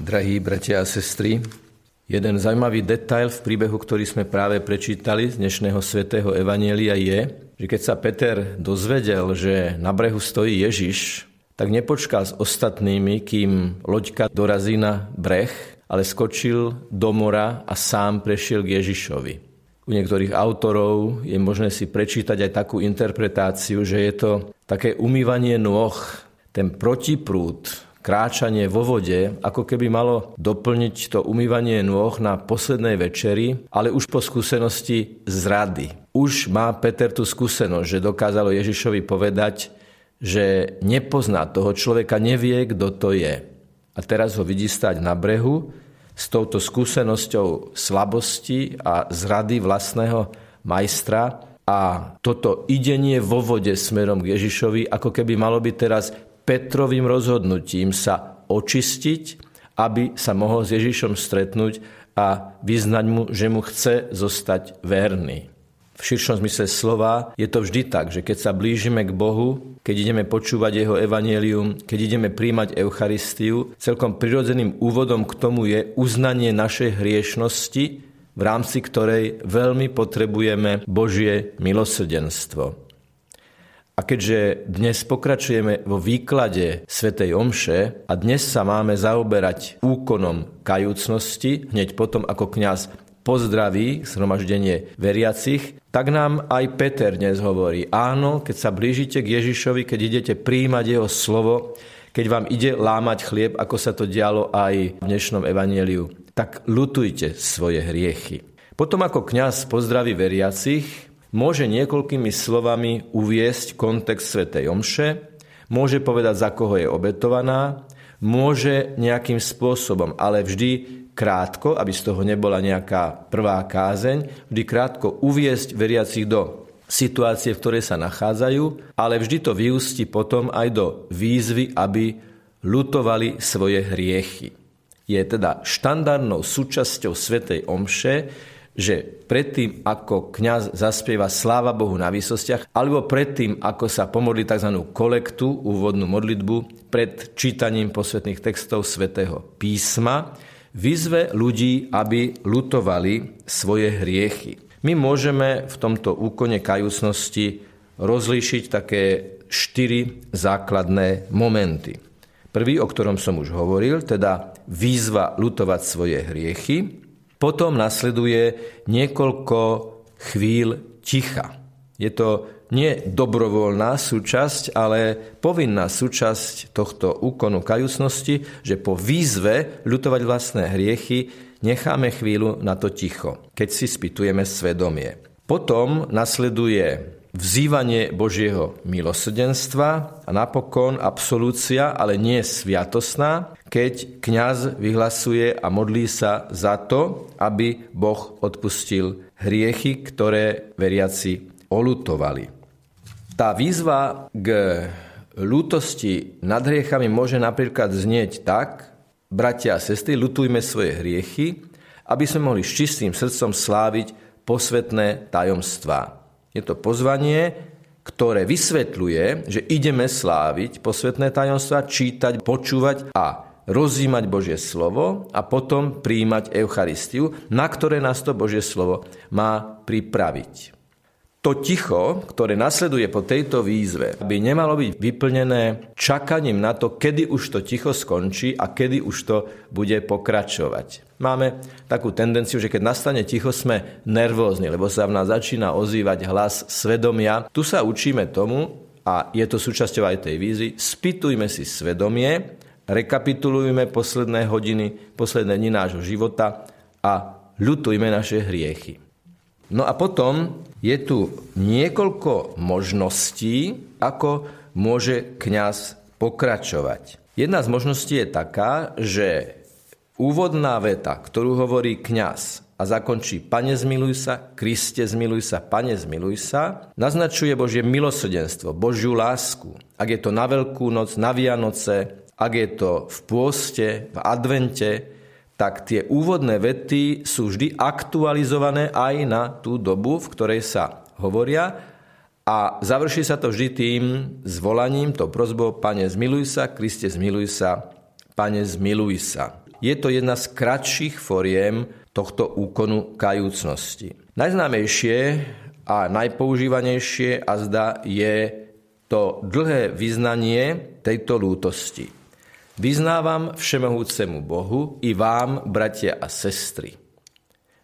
Drahí bratia a sestry, jeden zaujímavý detail v príbehu, ktorý sme práve prečítali z dnešného svätého Evanielia je, že keď sa Peter dozvedel, že na brehu stojí Ježiš, tak nepočkal s ostatnými, kým loďka dorazí na breh, ale skočil do mora a sám prešiel k Ježišovi. U niektorých autorov je možné si prečítať aj takú interpretáciu, že je to také umývanie nôh, ten protiprúd, kráčanie vo vode ako keby malo doplniť to umývanie nôh na poslednej večeri, ale už po skúsenosti z rady. Už má Peter tú skúsenosť, že dokázalo Ježišovi povedať, že nepozná toho človeka, nevie, kto to je. A teraz ho vidí stať na brehu s touto skúsenosťou slabosti a zrady vlastného majstra a toto idenie vo vode smerom k Ježišovi, ako keby malo byť teraz Petrovým rozhodnutím sa očistiť, aby sa mohol s Ježišom stretnúť a vyznať mu, že mu chce zostať verný. V širšom zmysle slova je to vždy tak, že keď sa blížime k Bohu, keď ideme počúvať Jeho evanelium, keď ideme príjmať Eucharistiu, celkom prirodzeným úvodom k tomu je uznanie našej hriešnosti, v rámci ktorej veľmi potrebujeme Božie milosrdenstvo. A keďže dnes pokračujeme vo výklade svätej Omše a dnes sa máme zaoberať úkonom kajúcnosti, hneď potom ako kňaz pozdraví zhromaždenie veriacich, tak nám aj Peter dnes hovorí, áno, keď sa blížite k Ježišovi, keď idete príjmať jeho slovo, keď vám ide lámať chlieb, ako sa to dialo aj v dnešnom evanieliu, tak lutujte svoje hriechy. Potom ako kňaz pozdraví veriacich, môže niekoľkými slovami uviesť kontext Svetej Omše, môže povedať, za koho je obetovaná, môže nejakým spôsobom, ale vždy krátko, aby z toho nebola nejaká prvá kázeň, vždy krátko uviesť veriacich do situácie, v ktorej sa nachádzajú, ale vždy to vyústi potom aj do výzvy, aby lutovali svoje hriechy. Je teda štandardnou súčasťou Svetej Omše, že predtým, ako kňaz zaspieva Sláva Bohu na výsostiach, alebo predtým, ako sa pomodlí tzv. kolektu, úvodnú modlitbu, pred čítaním posvetných textov svätého písma, vyzve ľudí, aby lutovali svoje hriechy. My môžeme v tomto úkone kajúcnosti rozlíšiť také štyri základné momenty. Prvý, o ktorom som už hovoril, teda výzva lutovať svoje hriechy. Potom nasleduje niekoľko chvíľ ticha. Je to nie dobrovoľná súčasť, ale povinná súčasť tohto úkonu kajúcnosti, že po výzve ľutovať vlastné hriechy necháme chvíľu na to ticho, keď si spýtujeme svedomie. Potom nasleduje vzývanie Božieho milosrdenstva a napokon absolúcia, ale nie sviatosná, keď kňaz vyhlasuje a modlí sa za to, aby Boh odpustil hriechy, ktoré veriaci olutovali. Tá výzva k ľútosti nad hriechami môže napríklad znieť tak, bratia a sestry, lutujme svoje hriechy, aby sme mohli s čistým srdcom sláviť posvetné tajomstvá. Je to pozvanie, ktoré vysvetľuje, že ideme sláviť posvetné tajomstva, čítať, počúvať a rozímať Božie slovo a potom príjmať Eucharistiu, na ktoré nás to Božie slovo má pripraviť. To ticho, ktoré nasleduje po tejto výzve, by nemalo byť vyplnené čakaním na to, kedy už to ticho skončí a kedy už to bude pokračovať. Máme takú tendenciu, že keď nastane ticho, sme nervózni, lebo sa v nás začína ozývať hlas svedomia. Tu sa učíme tomu, a je to súčasťou aj tej výzvy, spýtujme si svedomie, rekapitulujme posledné hodiny, posledné dni nášho života a ľutujme naše hriechy. No a potom je tu niekoľko možností, ako môže kňaz pokračovať. Jedna z možností je taká, že úvodná veta, ktorú hovorí kňaz a zakončí Pane zmiluj sa, Kriste zmiluj sa, Pane zmiluj sa, naznačuje Božie milosrdenstvo, Božiu lásku. Ak je to na Veľkú noc, na Vianoce, ak je to v pôste, v advente, tak tie úvodné vety sú vždy aktualizované aj na tú dobu, v ktorej sa hovoria a završí sa to vždy tým zvolaním, to prozbou Pane zmiluj sa, Kriste zmiluj sa, Pane zmiluj sa. je to jedna z kratších foriem tohto úkonu kajúcnosti. Najznámejšie a najpoužívanejšie a zda je to dlhé vyznanie tejto lútosti. Vyznávam všemohúcemu Bohu i vám, bratia a sestry,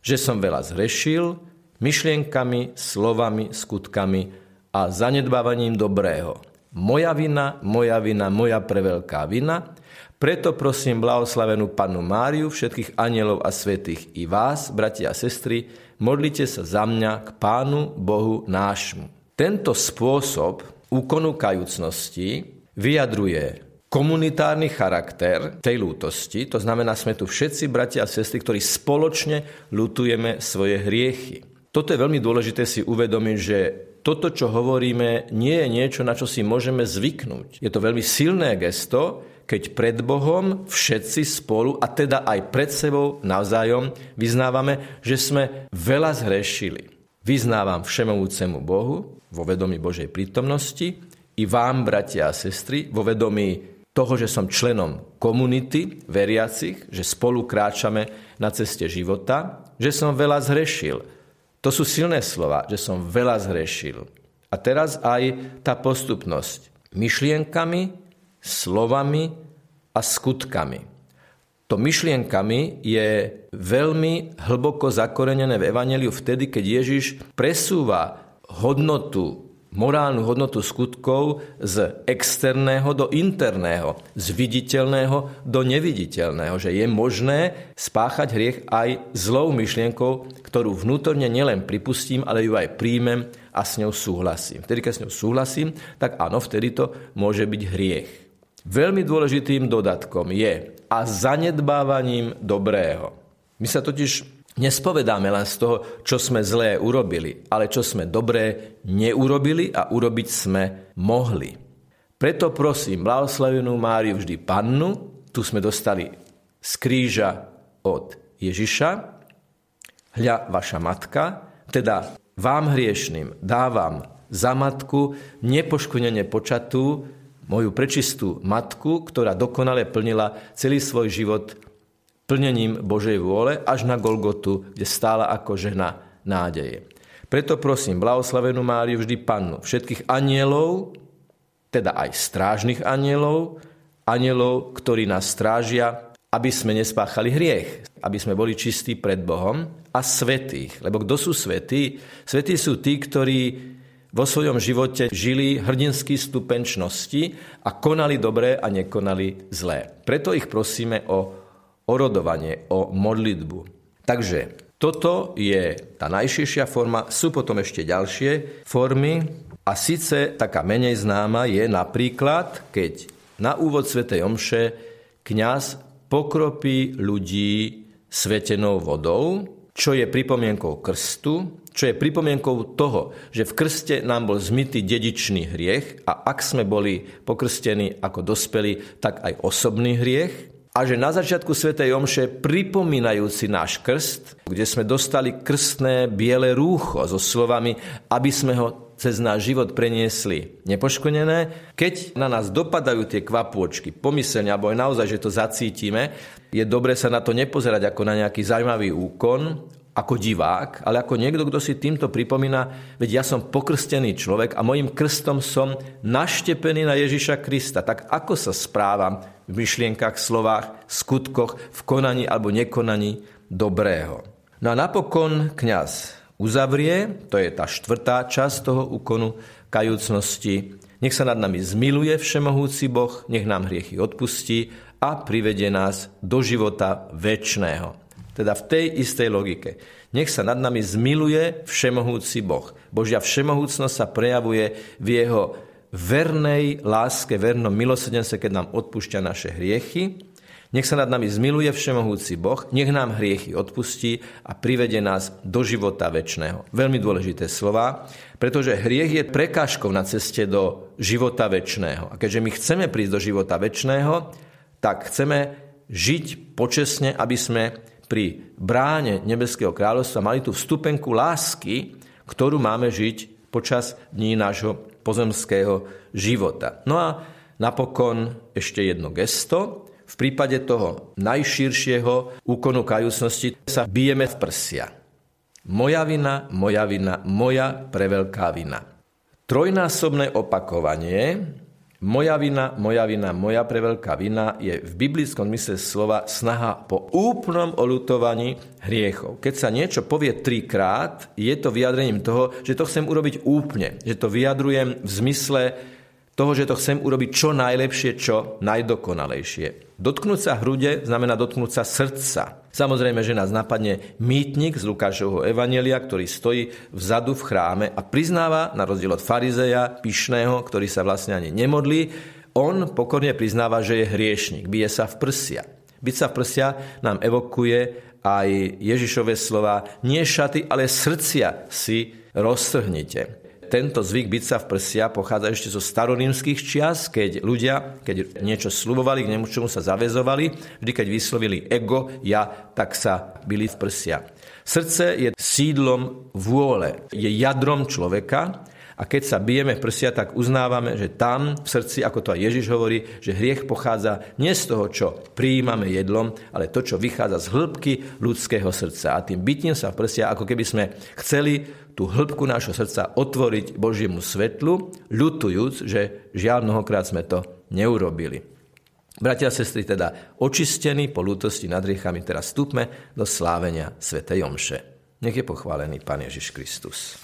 že som veľa zrešil myšlienkami, slovami, skutkami a zanedbávaním dobrého. Moja vina, moja vina, moja preveľká vina, preto prosím blahoslavenú Pannu Máriu, všetkých anielov a svetých i vás, bratia a sestry, modlite sa za mňa k Pánu Bohu nášmu. Tento spôsob úkonu kajúcnosti vyjadruje komunitárny charakter tej lútosti, to znamená, sme tu všetci bratia a sestry, ktorí spoločne lutujeme svoje hriechy. Toto je veľmi dôležité si uvedomiť, že toto, čo hovoríme, nie je niečo, na čo si môžeme zvyknúť. Je to veľmi silné gesto, keď pred Bohom všetci spolu, a teda aj pred sebou navzájom, vyznávame, že sme veľa zhrešili. Vyznávam všemovúcemu Bohu vo vedomí Božej prítomnosti i vám, bratia a sestry, vo vedomí toho, že som členom komunity veriacich, že spolu kráčame na ceste života, že som veľa zhrešil. To sú silné slova, že som veľa zhrešil. A teraz aj tá postupnosť. Myšlienkami, slovami a skutkami. To myšlienkami je veľmi hlboko zakorenené v Evangeliu vtedy, keď Ježiš presúva hodnotu morálnu hodnotu skutkov z externého do interného, z viditeľného do neviditeľného, že je možné spáchať hriech aj zlou myšlienkou, ktorú vnútorne nielen pripustím, ale ju aj príjmem a s ňou súhlasím. Vtedy, keď s ňou súhlasím, tak áno, vtedy to môže byť hriech. Veľmi dôležitým dodatkom je a zanedbávaním dobrého. My sa totiž nespovedáme len z toho, čo sme zlé urobili, ale čo sme dobré neurobili a urobiť sme mohli. Preto prosím blahoslavenú Máriu vždy pannu, tu sme dostali z kríža od Ježiša, hľa vaša matka, teda vám hriešným dávam za matku nepoškodene počatú moju prečistú matku, ktorá dokonale plnila celý svoj život plnením Božej vôle až na Golgotu, kde stála ako žena nádeje. Preto prosím blahoslavenú Máriu vždy pannu všetkých anielov, teda aj strážnych anielov, anielov, ktorí nás strážia, aby sme nespáchali hriech, aby sme boli čistí pred Bohom a svetých. Lebo kto sú svetí? Svetí sú tí, ktorí vo svojom živote žili hrdinský stupenčnosti a konali dobré a nekonali zlé. Preto ich prosíme o orodovanie, o modlitbu. Takže toto je tá najširšia forma. Sú potom ešte ďalšie formy. A síce taká menej známa je napríklad, keď na úvod Svetej Omše kňaz pokropí ľudí svetenou vodou, čo je pripomienkou krstu, čo je pripomienkou toho, že v krste nám bol zmytý dedičný hriech a ak sme boli pokrstení ako dospeli, tak aj osobný hriech. A že na začiatku Svetej Omše, pripomínajúci náš krst, kde sme dostali krstné biele rúcho so slovami, aby sme ho cez náš život preniesli nepoškodené. Keď na nás dopadajú tie kvapôčky, pomyselne, alebo aj naozaj, že to zacítime, je dobre sa na to nepozerať ako na nejaký zaujímavý úkon, ako divák, ale ako niekto, kto si týmto pripomína, veď ja som pokrstený človek a mojim krstom som naštepený na Ježiša Krista. Tak ako sa správam v myšlienkach, slovách, skutkoch, v konaní alebo nekonaní dobrého. No a napokon kňaz uzavrie, to je tá štvrtá časť toho úkonu kajúcnosti, nech sa nad nami zmiluje všemohúci Boh, nech nám hriechy odpustí a privede nás do života väčšného. Teda v tej istej logike. Nech sa nad nami zmiluje všemohúci Boh. Božia všemohúcnosť sa prejavuje v jeho vernej láske, vernom milosedenstve, keď nám odpúšťa naše hriechy. Nech sa nad nami zmiluje všemohúci Boh, nech nám hriechy odpustí a privede nás do života väčšného. Veľmi dôležité slova, pretože hriech je prekážkou na ceste do života väčšného. A keďže my chceme prísť do života väčšného, tak chceme žiť počesne, aby sme pri bráne Nebeského kráľovstva mali tú vstupenku lásky, ktorú máme žiť počas dní nášho pozemského života. No a napokon ešte jedno gesto. v prípade toho najširšieho úkonu kajúcnosti sa bijeme v prsia. Moja vina, moja vina, moja preveľká vina. Trojnásobné opakovanie moja vina, moja vina, moja preveľká vina je v biblickom mysle slova snaha po úplnom olutovaní hriechov. Keď sa niečo povie trikrát, je to vyjadrením toho, že to chcem urobiť úplne. Že to vyjadrujem v zmysle toho, že to chcem urobiť čo najlepšie, čo najdokonalejšie. Dotknúť sa hrude znamená dotknúť sa srdca. Samozrejme, že nás napadne mýtnik z Lukášovho evanelia, ktorý stojí vzadu v chráme a priznáva, na rozdiel od farizeja, pyšného, ktorý sa vlastne ani nemodlí, on pokorne priznáva, že je hriešnik, bije sa v prsia. Byť sa v prsia nám evokuje aj Ježišové slova, nie šaty, ale srdcia si roztrhnite. Tento zvyk byť sa v prsia pochádza ešte zo starorímskych čias, keď ľudia, keď niečo slubovali, k nemu čomu sa zavezovali, vždy keď vyslovili ego, ja, tak sa byli v prsia. Srdce je sídlom vôle, je jadrom človeka a keď sa bijeme v prsia, tak uznávame, že tam v srdci, ako to aj Ježiš hovorí, že hriech pochádza nie z toho, čo prijímame jedlom, ale to, čo vychádza z hĺbky ľudského srdca. A tým bytím sa v prsia, ako keby sme chceli tú hĺbku nášho srdca otvoriť Božiemu svetlu, ľutujúc, že žiaľ mnohokrát sme to neurobili. Bratia a sestry, teda očistení po ľútosti nad riechami, teraz vstúpme do slávenia Svetej Omše. Nech je pochválený Pán Ježiš Kristus.